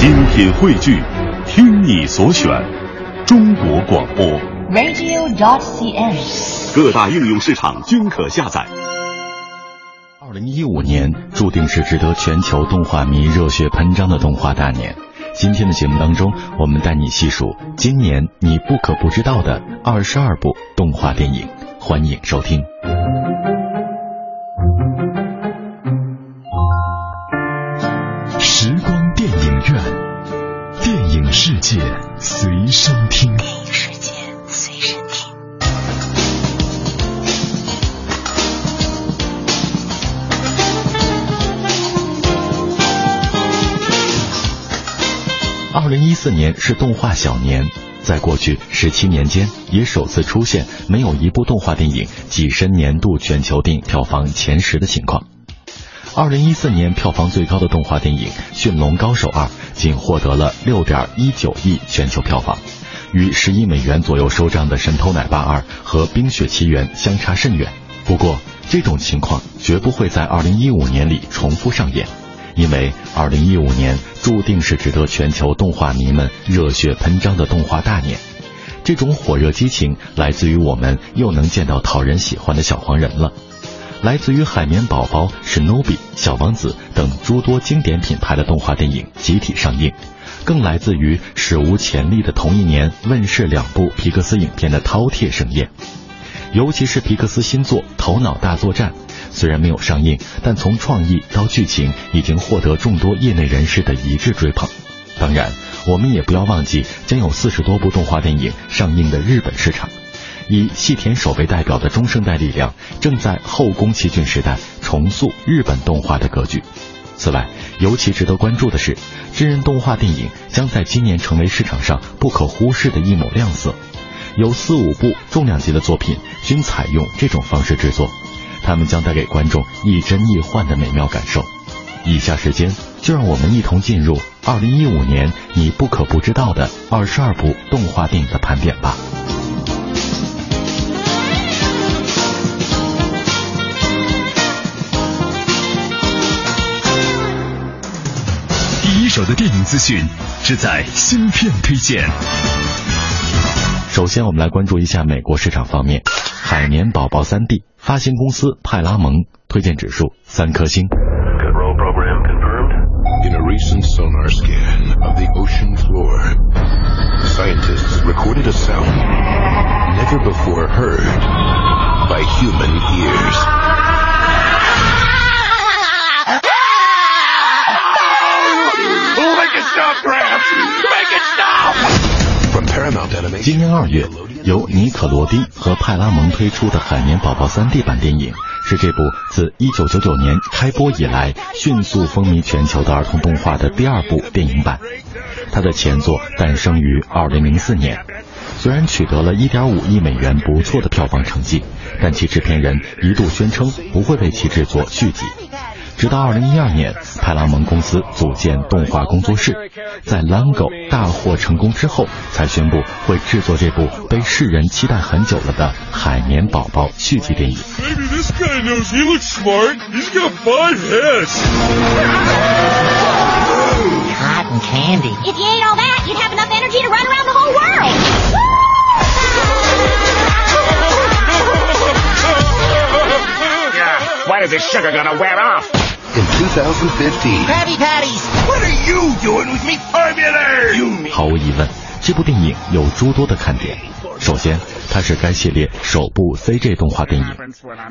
精品汇聚，听你所选，中国广播。radio.cn。各大应用市场均可下载。二零一五年注定是值得全球动画迷热血喷张的动画大年。今天的节目当中，我们带你细数今年你不可不知道的二十二部动画电影，欢迎收听。世界随身听。电影世界随身听。二零一四年是动画小年，在过去十七年间，也首次出现没有一部动画电影跻身年度全球电影票房前十的情况。二零一四年票房最高的动画电影《驯龙高手二》仅获得了六点一九亿全球票房，与十亿美元左右收账的《神偷奶爸二》和《冰雪奇缘》相差甚远。不过，这种情况绝不会在二零一五年里重复上演。因为二零一五年注定是值得全球动画迷们热血喷张的动画大年，这种火热激情来自于我们又能见到讨人喜欢的小黄人了，来自于海绵宝宝、史努比、小王子等诸多经典品牌的动画电影集体上映，更来自于史无前例的同一年问世两部皮克斯影片的饕餮盛宴，尤其是皮克斯新作《头脑大作战》。虽然没有上映，但从创意到剧情已经获得众多业内人士的一致追捧。当然，我们也不要忘记将有四十多部动画电影上映的日本市场。以细田守为代表的中生代力量正在后宫崎骏时代重塑日本动画的格局。此外，尤其值得关注的是，真人动画电影将在今年成为市场上不可忽视的一抹亮色。有四五部重量级的作品均采用这种方式制作。他们将带给观众亦真亦幻的美妙感受。以下时间，就让我们一同进入二零一五年你不可不知道的二十二部动画电影的盘点吧。手的电影资讯，只在芯片推荐。首先，我们来关注一下美国市场方面，《海绵宝宝三 D》发行公司派拉蒙推荐指数三颗星。Control program confirmed. In a recent sonar scan of the ocean floor, scientists recorded a sound never before heard by human 今年二月，由尼可罗丁和派拉蒙推出的《海绵宝宝三 D 版电影》是这部自1999年开播以来迅速风靡全球的儿童动画的第二部电影版。它的前作诞生于2004年，虽然取得了1.5亿美元不错的票房成绩，但其制片人一度宣称不会为其制作续集。直到2012年，派拉蒙公司组建动画工作室，在《狼狗》大获成功之后，才宣布会制作这部被世人期待很久了的《海绵宝宝》续集电影。 Maybe this guy knows he looks smart. He's got five heads. Cotton candy. If you ate all that, you'd have enough energy to run around the whole world. Yeah, when is this sugar gonna wear off? In 2015, Krabby Patties. What are you doing with me formula? You 毫无疑问，这部电影有诸多的看点。首先，它是该系列首部 CG 动画电影，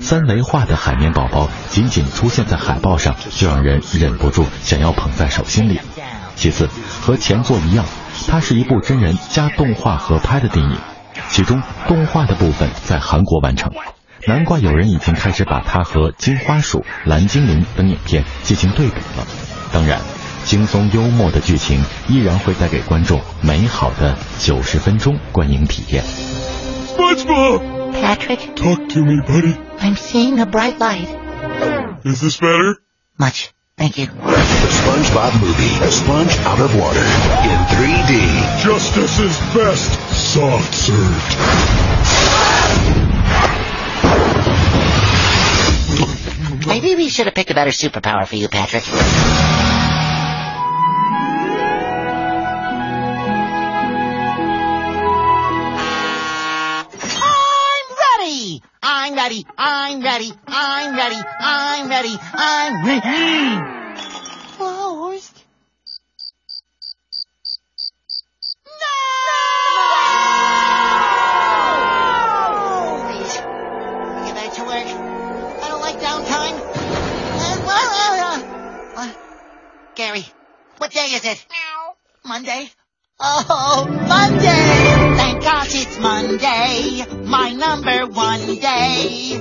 三维化的海绵宝宝仅仅出现在海报上，就让人忍不住想要捧在手心里。其次，和前作一样，它是一部真人加动画合拍的电影，其中动画的部分在韩国完成。难怪有人已经开始把它和《金花鼠》《蓝精灵》等影片进行对比了。当然，轻松幽默的剧情依然会带给观众美好的九十分钟观影体验。SpongeBob! Patrick, Talk to me, buddy. I'm seeing a bright light. Is this better? Much. Thank you. the SpongeBob movie, Sponge Out of Water, in 3D. Justice is best. Soft served. Maybe we should have picked a better superpower for you, Patrick. I'm ready! I'm ready! I'm ready! I'm ready! I'm ready! I'm ready! Gary, what day is it? Monday. Oh, Monday! Thank gosh it's Monday, my number one day.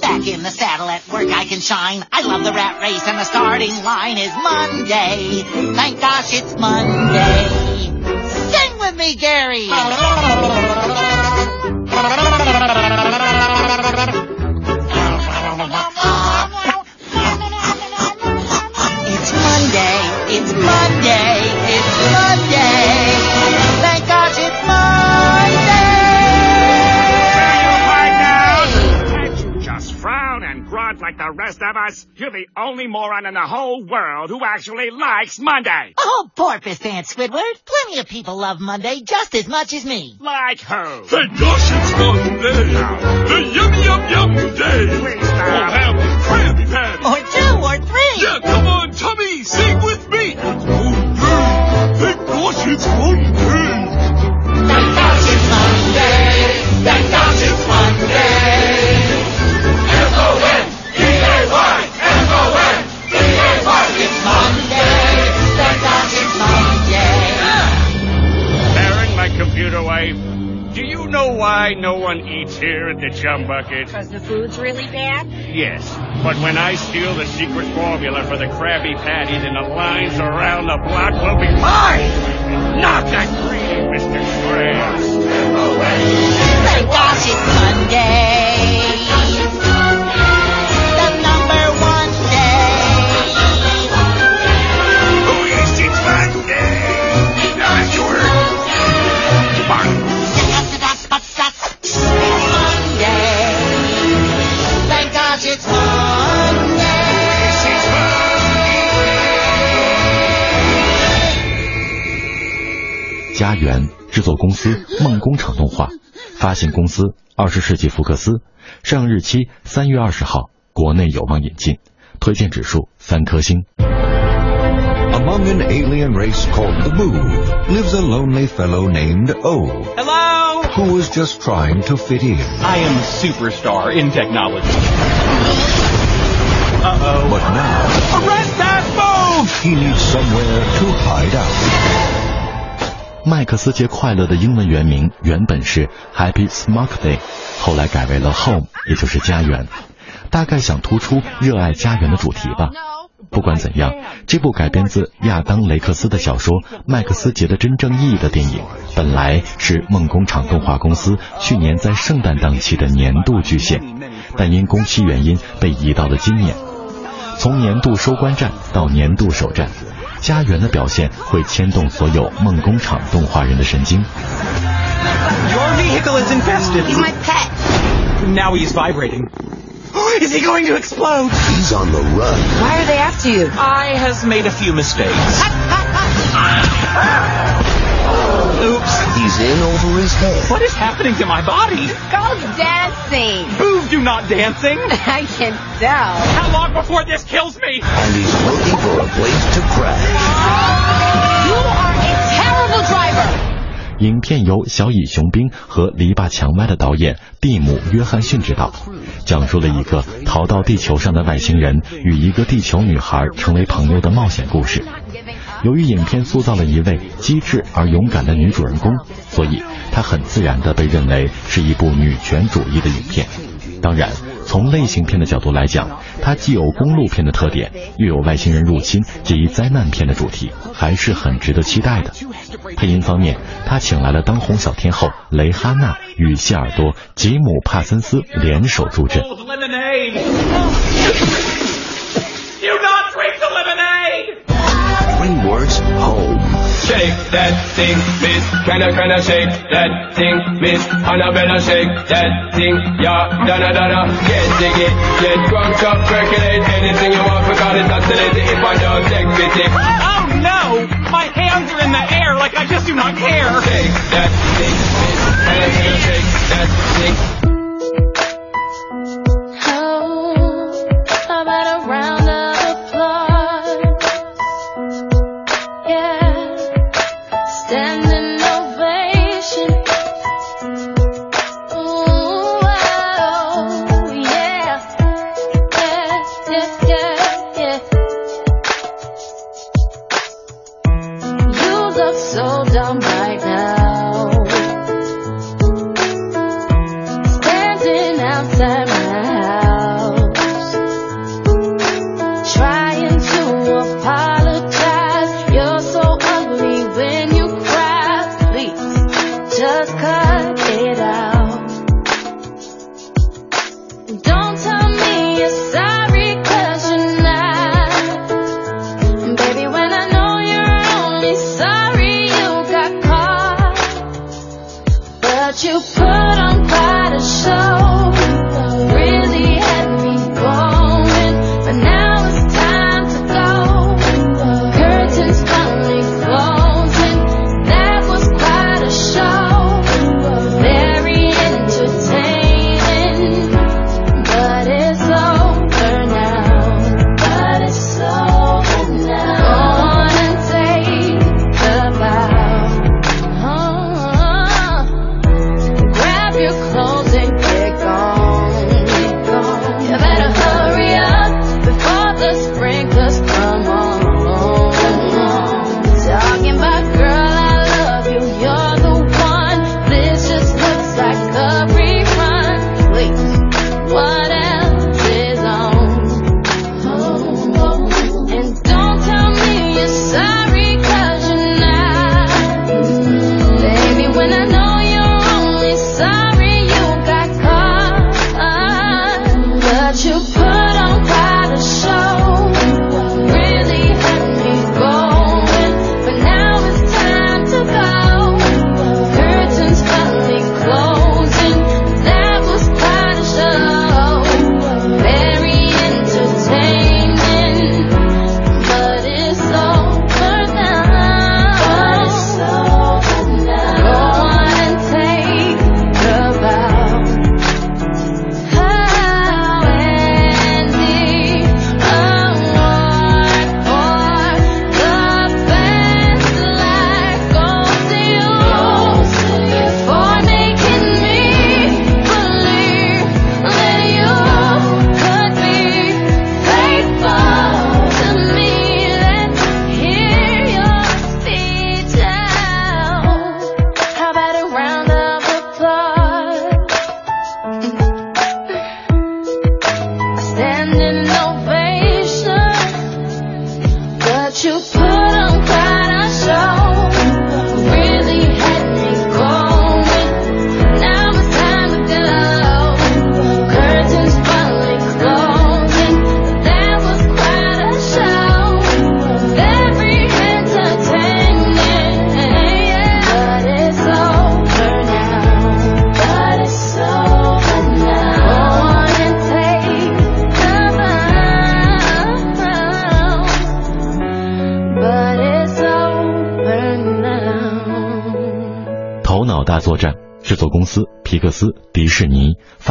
Back in the saddle at work I can shine. I love the rat race and the starting line is Monday. Thank gosh it's Monday. Sing with me, Gary! The rest of us? You're the only moron in the whole world who actually likes Monday. Oh, porpoise dance, Squidward. Plenty of people love Monday just as much as me. Like who? Thank gosh it's Monday. The yummy yum yum day. Please We'll uh, stop. have Krabby Patty. Or two, or three. Yeah, come on, Tummy, sing with me. It's Monday. Thank gosh it's Monday. Computer wife, do you know why no one eats here at the Chum Bucket? Because the food's really bad? Yes, but when I steal the secret formula for the Krabby Patty, then the lines around the block will be mine! Not that greedy Mr. Krabs! Thank gosh it's Monday. 家园制作公司梦工厂动画，发行公司二十世纪福克斯，上映日期三月二十号，国内有望引进，推荐指数三颗星。 Among an alien race called the Move lives a lonely fellow named O, Hello? who is just trying to fit in. I am a superstar in technology. Uh-oh. But now Arrest that move! he needs somewhere to hide out. 麦克斯节快乐的英文原名原本是 Happy Smoke Day，后来改为了 Home，也就是家园，大概想突出热爱家园的主题吧。不管怎样，这部改编自亚当·雷克斯的小说《麦克斯节的真正意义》的电影，本来是梦工厂动画公司去年在圣诞档期的年度巨献，但因工期原因被移到了今年。从年度收官战到年度首战，家园的表现会牵动所有梦工厂动画人的神经。 Your vehicle is infested. He's my pet. Now he's vibrating. Is he going to explode? He's on the run. Why are they after you? I has made a few mistakes. Oops. He's in over his head. What is happening to my body? Go dancing. Boobs do not dancing. I can tell. How long before this kills me? And he's looking for a place to crash. You are a terrible driver. 影片由小蚁雄兵和篱笆墙外的导演蒂姆·约翰逊执导，讲述了一个逃到地球上的外星人与一个地球女孩成为朋友的冒险故事。由于影片塑造了一位机智而勇敢的女主人公，所以它很自然地被认为是一部女权主义的影片。当然，从类型片的角度来讲，它既有公路片的特点，又有外星人入侵这一灾难片的主题，还是很值得期待的。配音方面，他请来了当红小天后蕾哈娜与谢耳朵、吉姆·帕森斯联手助阵。Do not drink the lemonade. Three words, home. Shake that thing, miss. Can I, can I shake that thing, miss. Annabella, shake that thing, yeah. Donna, Donna. Get jiggy, get drunk up, percolate anything you want because it's oscillating. If I don't take pity. Oh no! My hands are in the air like I just do not care. Shake that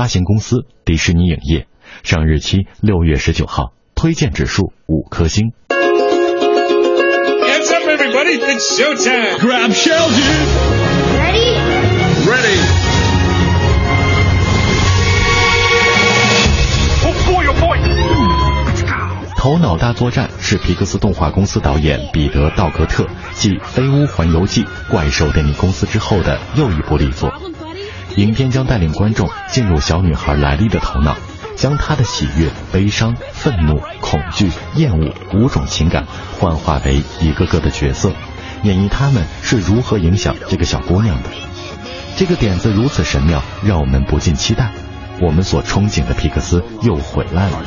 发行公司迪士尼影业，上日期六月十九号，推荐指数五颗星。Up, everybody! It's showtime! Grab Sheldon! Ready? Ready! Oh boy, oh boy! 头脑大作战是皮克斯动画公司导演彼得·道格特继《飞屋环游记》《怪兽电力公司》之后的又一部力作。影片将带领观众进入小女孩莱莉的头脑，将她的喜悦、悲伤、愤怒、恐惧、厌恶五种情感幻化为一个个的角色，演绎他们是如何影响这个小姑娘的。这个点子如此神妙，让我们不禁期待，我们所憧憬的皮克斯又回来了。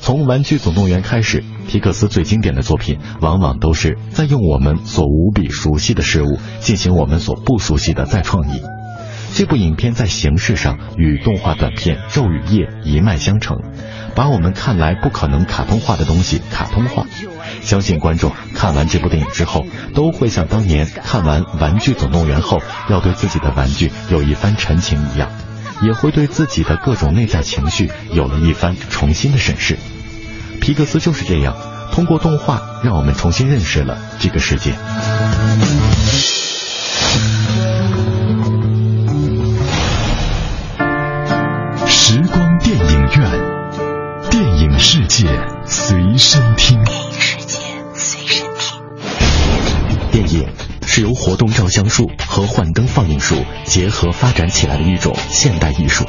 从《玩具总动员》开始，皮克斯最经典的作品，往往都是在用我们所无比熟悉的事物进行我们所不熟悉的再创意。这部影片在形式上与动画短片《咒与夜》一脉相承，把我们看来不可能卡通化的东西卡通化。相信观众看完这部电影之后，都会像当年看完《玩具总动员》后要对自己的玩具有一番陈情一样，也会对自己的各种内在情绪有了一番重新的审视。皮克斯就是这样，通过动画让我们重新认识了这个世界。时光电影院，电世界随身听。电影世界随身听。电影是由活动照相术和幻灯放映术结合发展起来的一种现代艺术。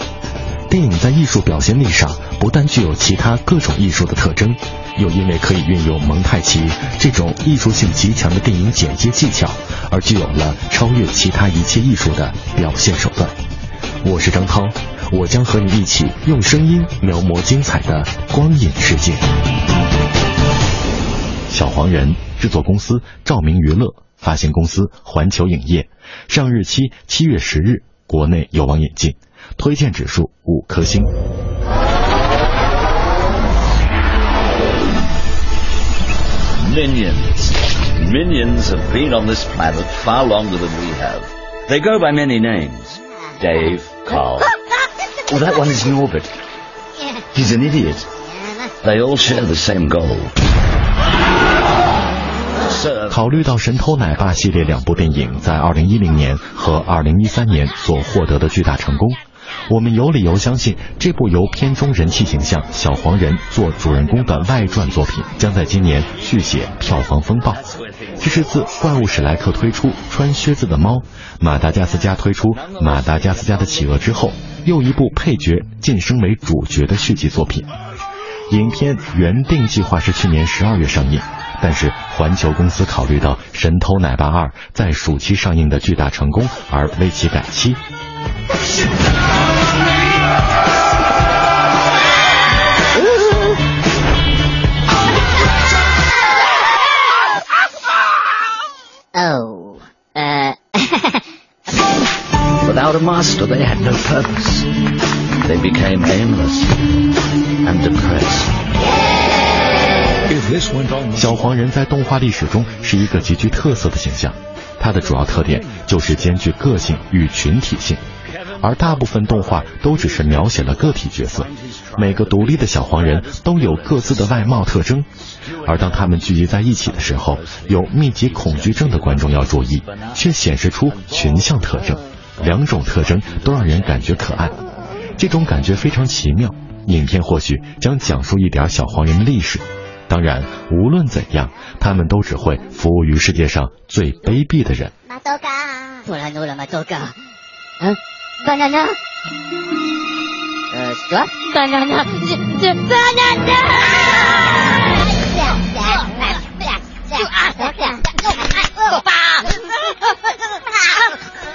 电影在艺术表现力上不但具有其他各种艺术的特征，又因为可以运用蒙太奇这种艺术性极强的电影剪接技巧，而具有了超越其他一切艺术的表现手段。我是张涛，我将和你一起用声音描摹精彩的光影世界。小黄人制作公司照明娱乐，发行公司环球影业，上日期七月十日，国内有望引进，推荐指数五颗星。Minions. Minions have been on this planet far longer than we have. They go by many names. Dave, Carl. Oh, that one is Norbert. He's an idiot. They all share the same goal. 考虑到《神偷奶爸》系列两部电影在2010年和2013年所获得的巨大成功， 我们有理由相信，这部由片中人气形象小黄人做主人公的外传作品将在今年续写票房风暴。这是自怪物史莱克推出《穿靴子的猫》，马达加斯加推出《马达加斯加的企鹅》之后，又一部配角晋升为主角的续集作品。影片原定计划是去年十二月上映，但是环球公司考虑到《神偷奶爸二》在暑期上映的巨大成功，而为其改期。Master, they had no purpose. They became aimless and depressed. 小黄人在动画历史中是一个极具特色的形象，它的主要特点就是兼具个性与群体性，而大部分动画都只是描写了个体角色，每个独立的小黄人都有各自的外貌特征，而当他们聚集在一起的时候，有密集恐惧症的观众要注意，却显示出群像特征，两种特征都让人感觉可爱，这种感觉非常奇妙，影片或许将讲述一点小黄人的历史，当然无论怎样，他们都只会服务于世界上最卑鄙的人。哈哈哈哈哈哈。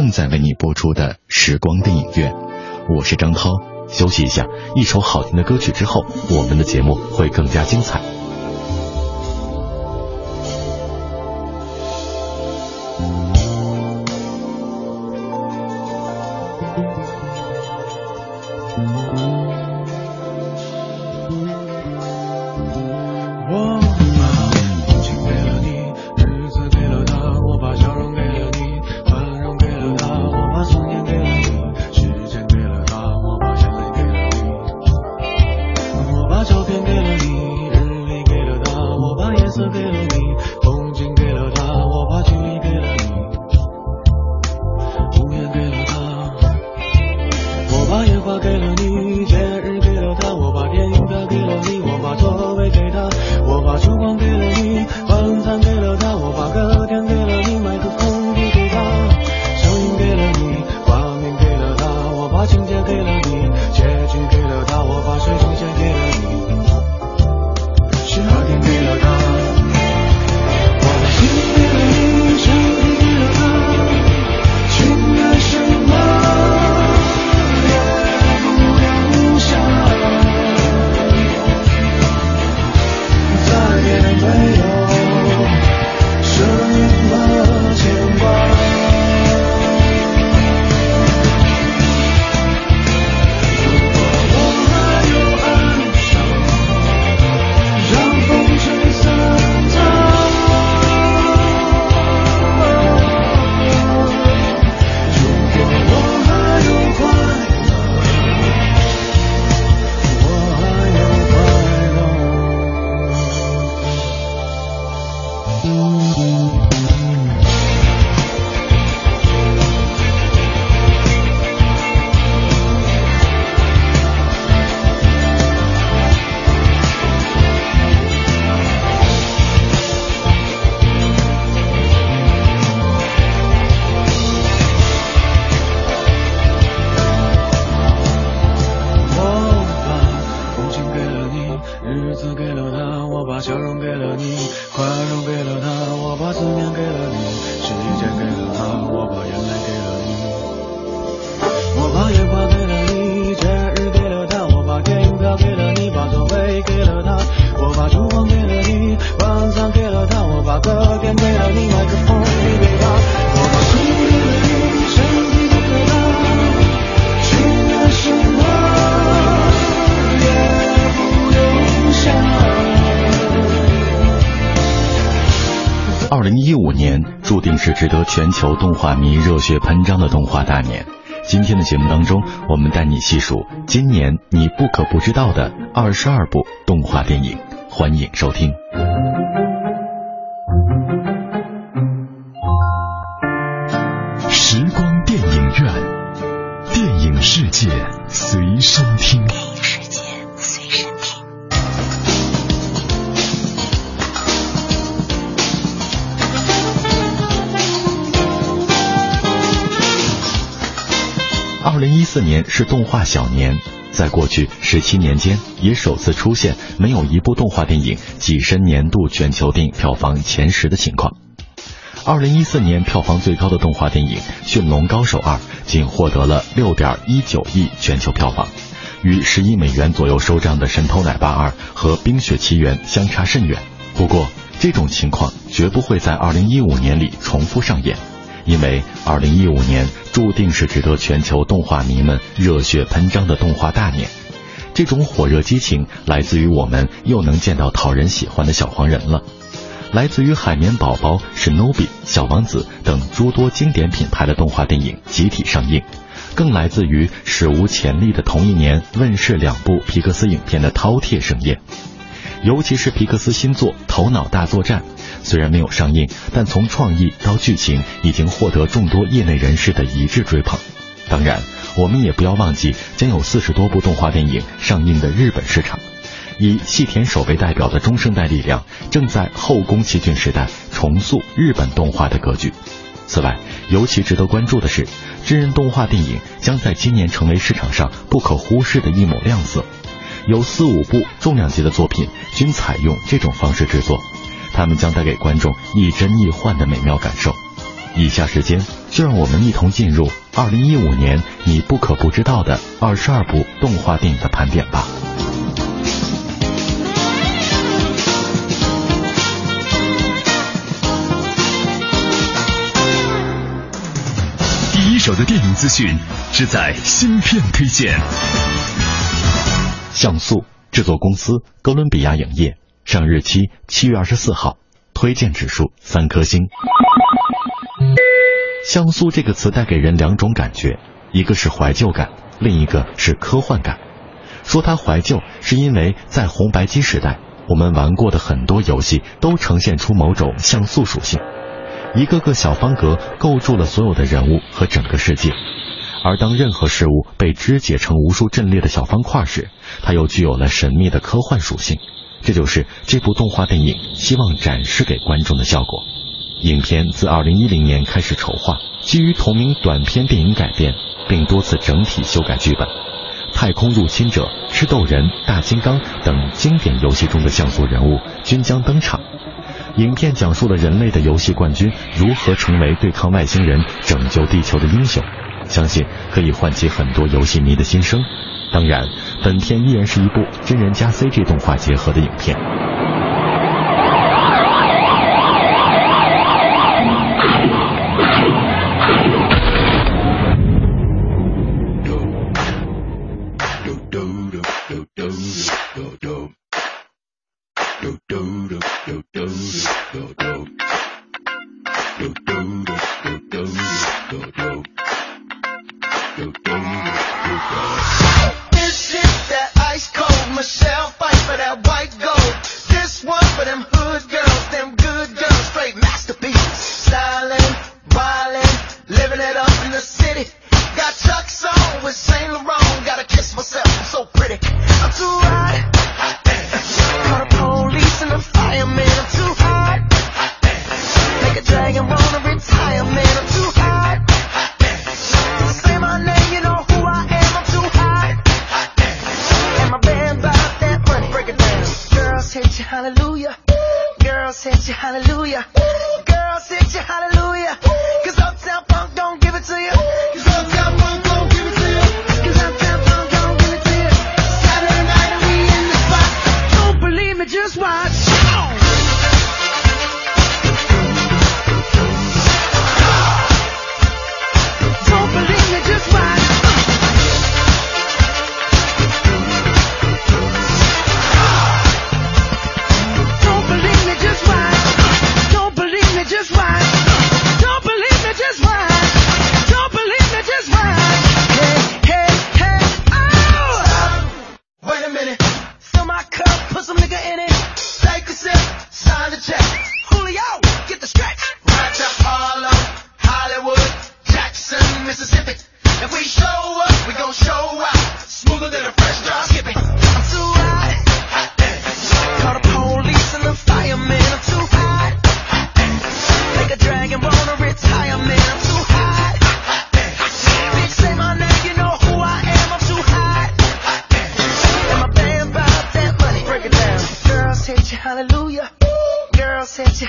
正在为你播出的时光电影院，我是张涛。休息一下，一首好听的歌曲之后，我们的节目会更加精彩。定是值得全球动画迷热血喷张的动画大年。今天的节目当中，我们带你细数今年你不可不知道的二十二部动画电影，欢迎收听。时光电影院，电影世界随身听。二零一四年是动画小年，在过去十七年间，也首次出现没有一部动画电影跻身年度全球电影票房前十的情况。二零一四年票房最高的动画电影《驯龙高手二》仅获得了六点一九亿全球票房，与十亿美元左右收账的《神偷奶爸二》和《冰雪奇缘》相差甚远。不过，这种情况绝不会在二零一五年里重复上演。因为二零一五年注定是值得全球动画迷们热血喷张的动画大年。这种火热激情来自于我们又能见到讨人喜欢的小黄人了，来自于海绵宝宝、史努比、小王子等诸多经典品牌的动画电影集体上映，更来自于史无前例的同一年问世两部皮克斯影片的饕餮盛宴。尤其是皮克斯新作《头脑大作战》，虽然没有上映，但从创意到剧情已经获得众多业内人士的一致追捧。当然，我们也不要忘记将有四十多部动画电影上映的日本市场。以细田守为代表的中生代力量，正在后宫崎骏时代重塑日本动画的格局。此外，尤其值得关注的是，真人动画电影将在今年成为市场上不可忽视的一抹亮色。有四五部重量级的作品均采用这种方式制作，他们将带给观众亦真亦幻的美妙感受。以下时间就让我们一同进入二零一五年你不可不知道的二十二部动画电影的盘点吧。第一手的电影资讯只在芯片推荐。像素制作公司哥伦比亚影业，上日期七月二十四号，推荐指数三颗星。像素这个词带给人两种感觉，一个是怀旧感，另一个是科幻感。说它怀旧，是因为在红白机时代，我们玩过的很多游戏都呈现出某种像素属性，一个个小方格构筑了所有的人物和整个世界。而当任何事物被肢解成无数阵列的小方块时，它又具有了神秘的科幻属性。这就是这部动画电影希望展示给观众的效果。影片自2010年开始筹划，基于同名短片电影改编，并多次整体修改剧本。太空入侵者、吃豆人、大金刚等经典游戏中的像素人物均将登场。影片讲述了人类的游戏冠军如何成为对抗外星人、拯救地球的英雄。相信可以唤起很多游戏迷的心声。当然，本片依然是一部真人加 CG 动画结合的影片。In the city. Got Chuck's on with Saint Laurent. Gotta kiss myself, I'm so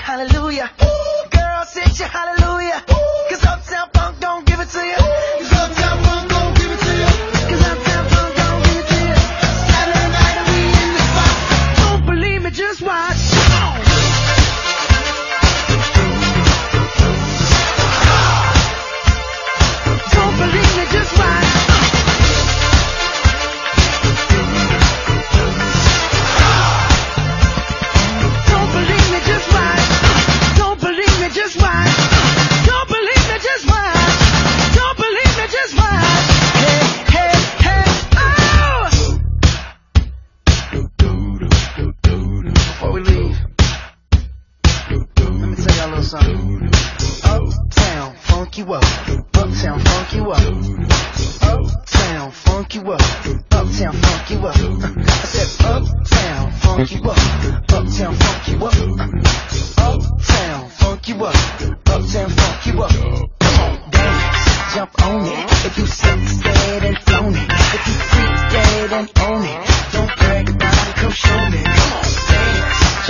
hallelujah. Girl, sit your hallelujah.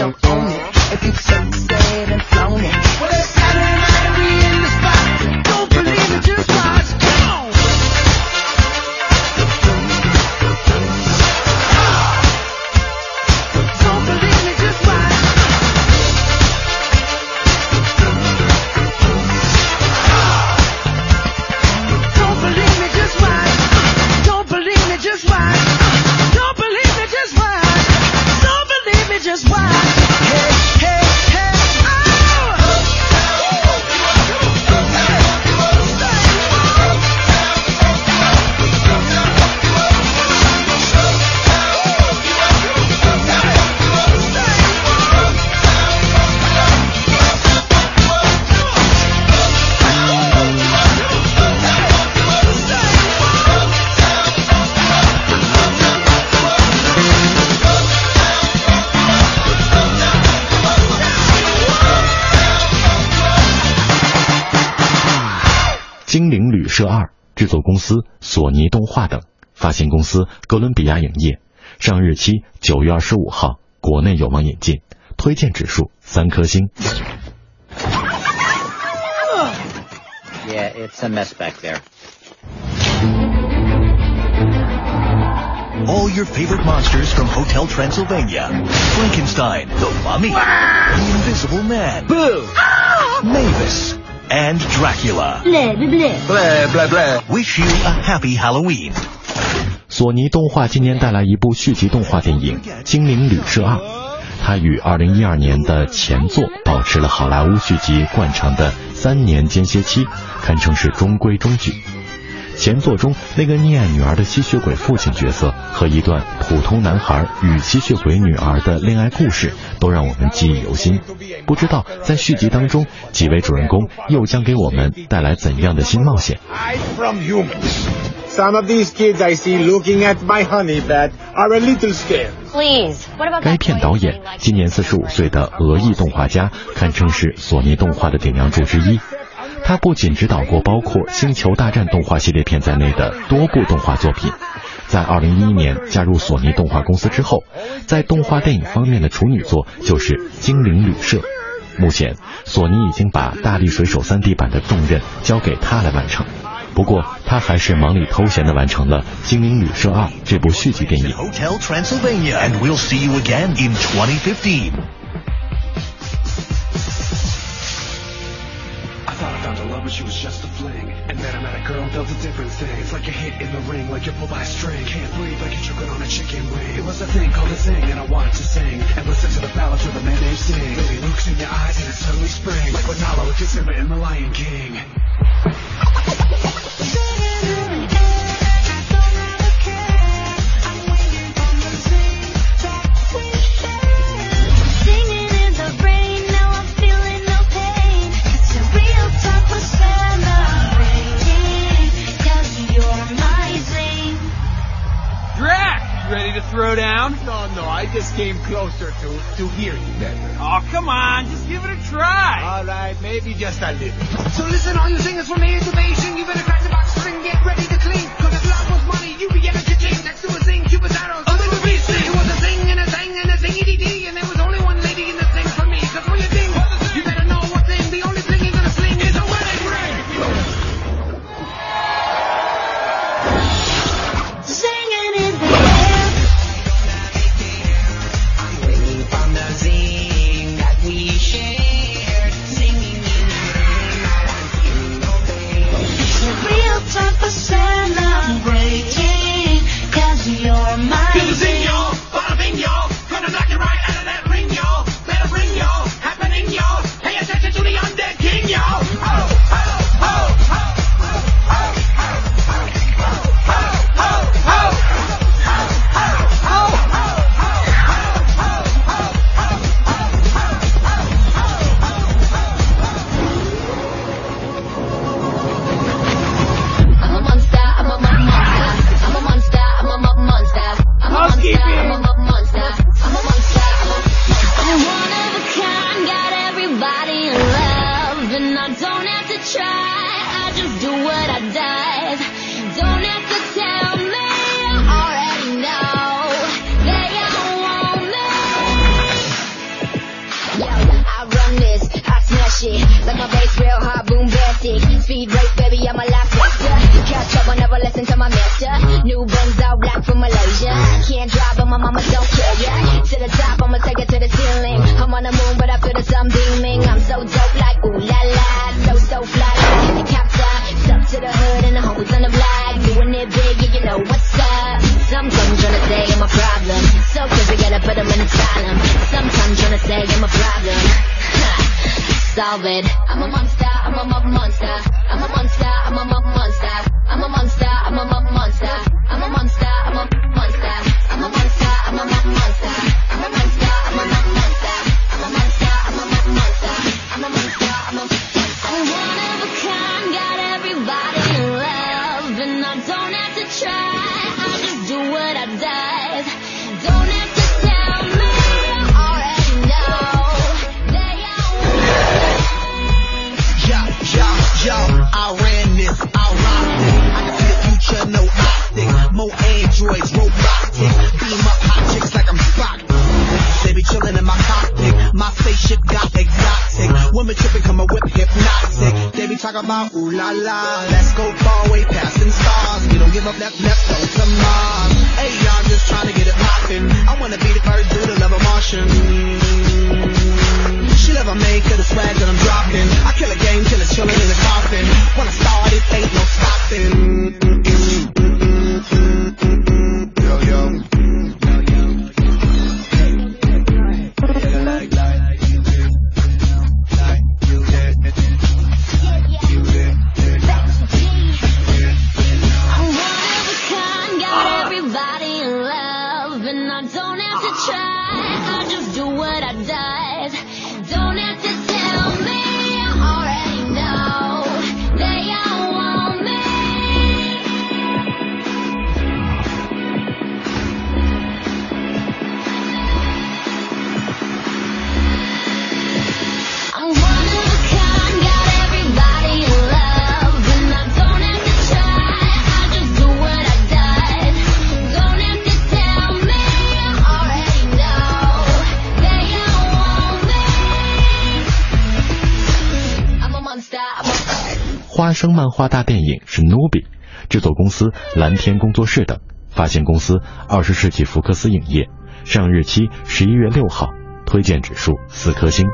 Jump on it. If you succeed 公司索尼动画等，发行公司哥伦比亚影业。上日期九月二十五号，国内有望引进，推荐指数三颗星。Yeah, it's a mess back there. All your favorite monsters from Hotel Transylvania. Frankenstein, the Mummy, the Invisible Man, Boo, Mavis, and Dracula. Blah, blah, blah. Blah, blah, blah. Wish you a happy Halloween. 索尼动画今年带来一部续集动画电影《精灵旅社二》，它与2012年的前作保持了好莱坞续集惯常的三年间歇期，堪称是中规中矩。前作中那个溺爱女儿的吸血鬼父亲角色和一段普通男孩与吸血鬼女儿的恋爱故事，都让我们记忆犹新。不知道在续集当中，几位主人公又将给我们带来怎样的新冒险？From humans. Some of these kids I see looking at my honey bat are a little scared. Please. What about 该片导演今年四十五岁的俄裔动画家，堪称是索尼动画的顶梁柱之一。他不仅指导过包括《星球大战》动画系列片在内的多部动画作品，在2011年加入索尼动画公司之后，在动画电影方面的处女作就是《精灵旅社》。目前，索尼已经把《大力水手》3D 版的重任交给他来完成。不过，他还是忙里偷闲的完成了《精灵旅社二》这部续集电影。Thought I found a love, but she was just a fling. And then I met a girl, and felt a different thing. It's like a hit in the ring, like you're pulled by a string. Can't breathe, like you're choking on a chicken wing. It was a thing called a zing, and I wanted to sing. And listen to the ballads of the man named Sting. Baby looks in your eyes, and it's suddenly springs. Like when Nala at Simba in The Lion King. No, no, just came closer to, to hear you better. Oh, come on, just give it a try. All right, maybe just a little. So listen, all you singers from here to Beijing, you better crack the box spring, get ready to clean. 生漫画大电影是 Nobi，制作公司蓝天工作室等，发行公司二十世纪福克斯影业，上映日期十一月六号，推荐指数四颗星。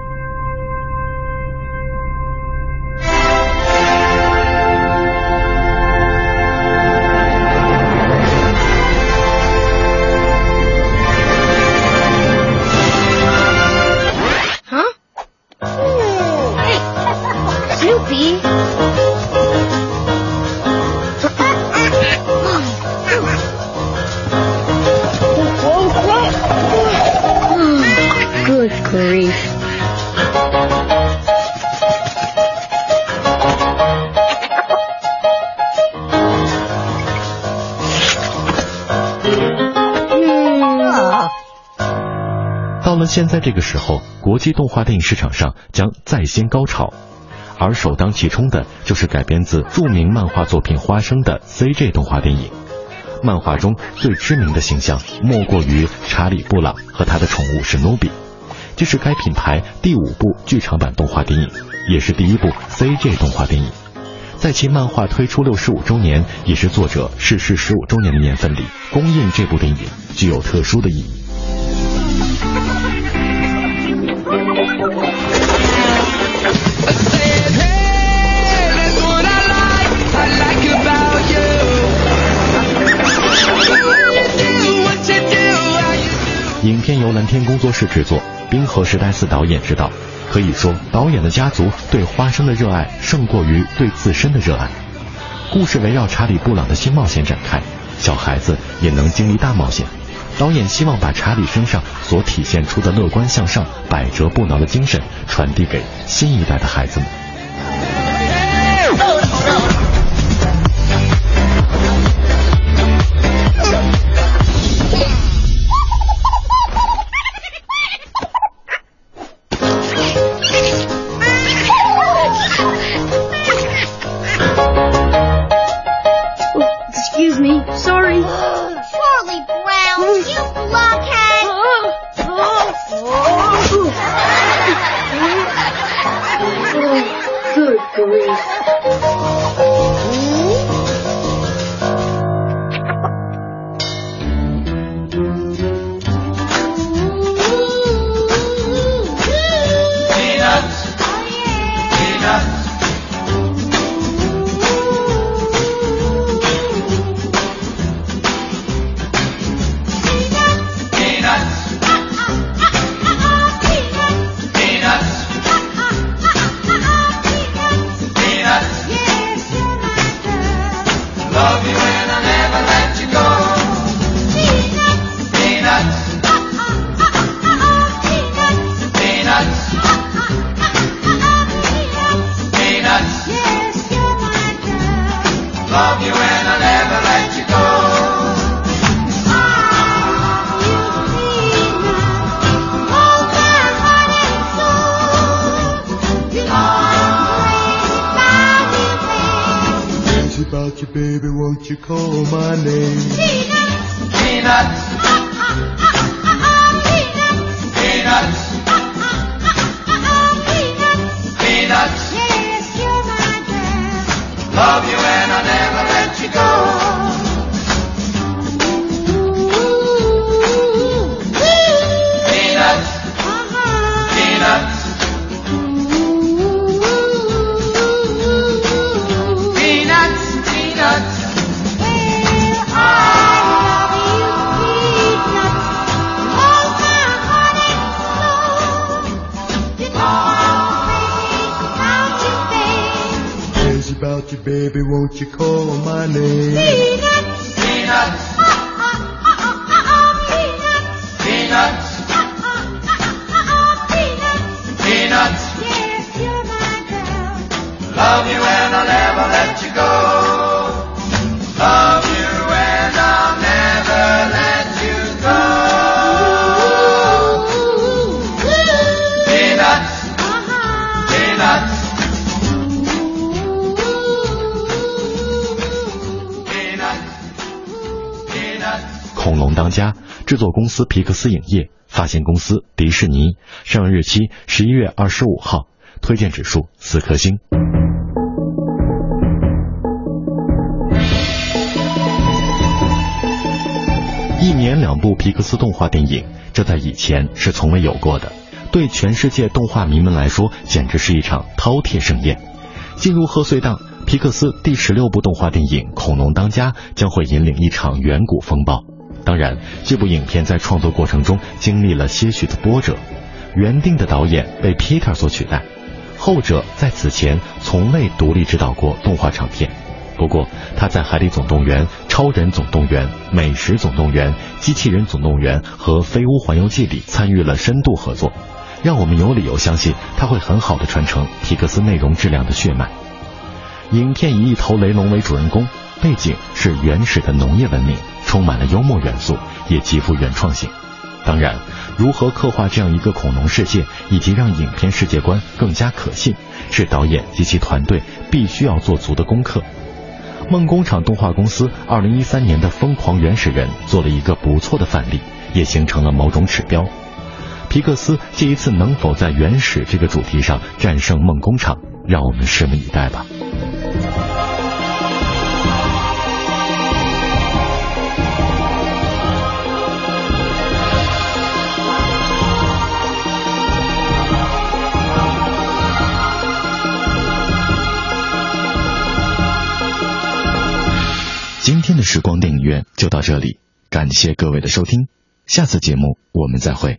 现在这个时候，国际动画电影市场上将再掀高潮，而首当其冲的就是改编自著名漫画作品《花生》的 CG 动画电影。漫画中最知名的形象莫过于查理·布朗和他的宠物史努比，这是该品牌第五部剧场版动画电影，也是第一部 CG 动画电影。在其漫画推出六十五周年，也是作者逝世十五周年的年份里，公映这部电影具有特殊的意义。由蓝天工作室制作，冰河时代四导演执导。可以说，导演的家族对花生的热爱胜过于对自身的热爱。故事围绕查理·布朗的新冒险展开，小孩子也能经历大冒险。导演希望把查理身上所体现出的乐观向上、百折不挠的精神传递给新一代的孩子们。Good grief. 克斯影业，发行公司迪士尼，上映日期十一月二十五号，推荐指数四颗星。一年两部皮克斯动画电影，这在以前是从未有过的，对全世界动画迷们来说，简直是一场饕餮盛宴。进入贺岁档，皮克斯第十六部动画电影《恐龙当家》将会引领一场远古风暴。当然，这部影片在创作过程中经历了些许的波折，原定的导演被 Peter 所取代，后者在此前从未独立执导过动画长片。不过，他在《海底总动员》《超人总动员》《美食总动员》《机器人总动员》和《飞屋环游记》里参与了深度合作，让我们有理由相信他会很好的传承皮克斯内容质量的血脉。影片以一头雷龙为主人公，背景是原始的农业文明，充满了幽默元素，也极富原创性。当然，如何刻画这样一个恐龙世界，以及让影片世界观更加可信，是导演及其团队必须要做足的功课。梦工厂动画公司二零一三年的《疯狂原始人》做了一个不错的范例，也形成了某种指标。皮克斯这一次能否在原始这个主题上战胜梦工厂，让我们拭目以待吧。今天的时光电影院就到这里，感谢各位的收听，下次节目我们再会。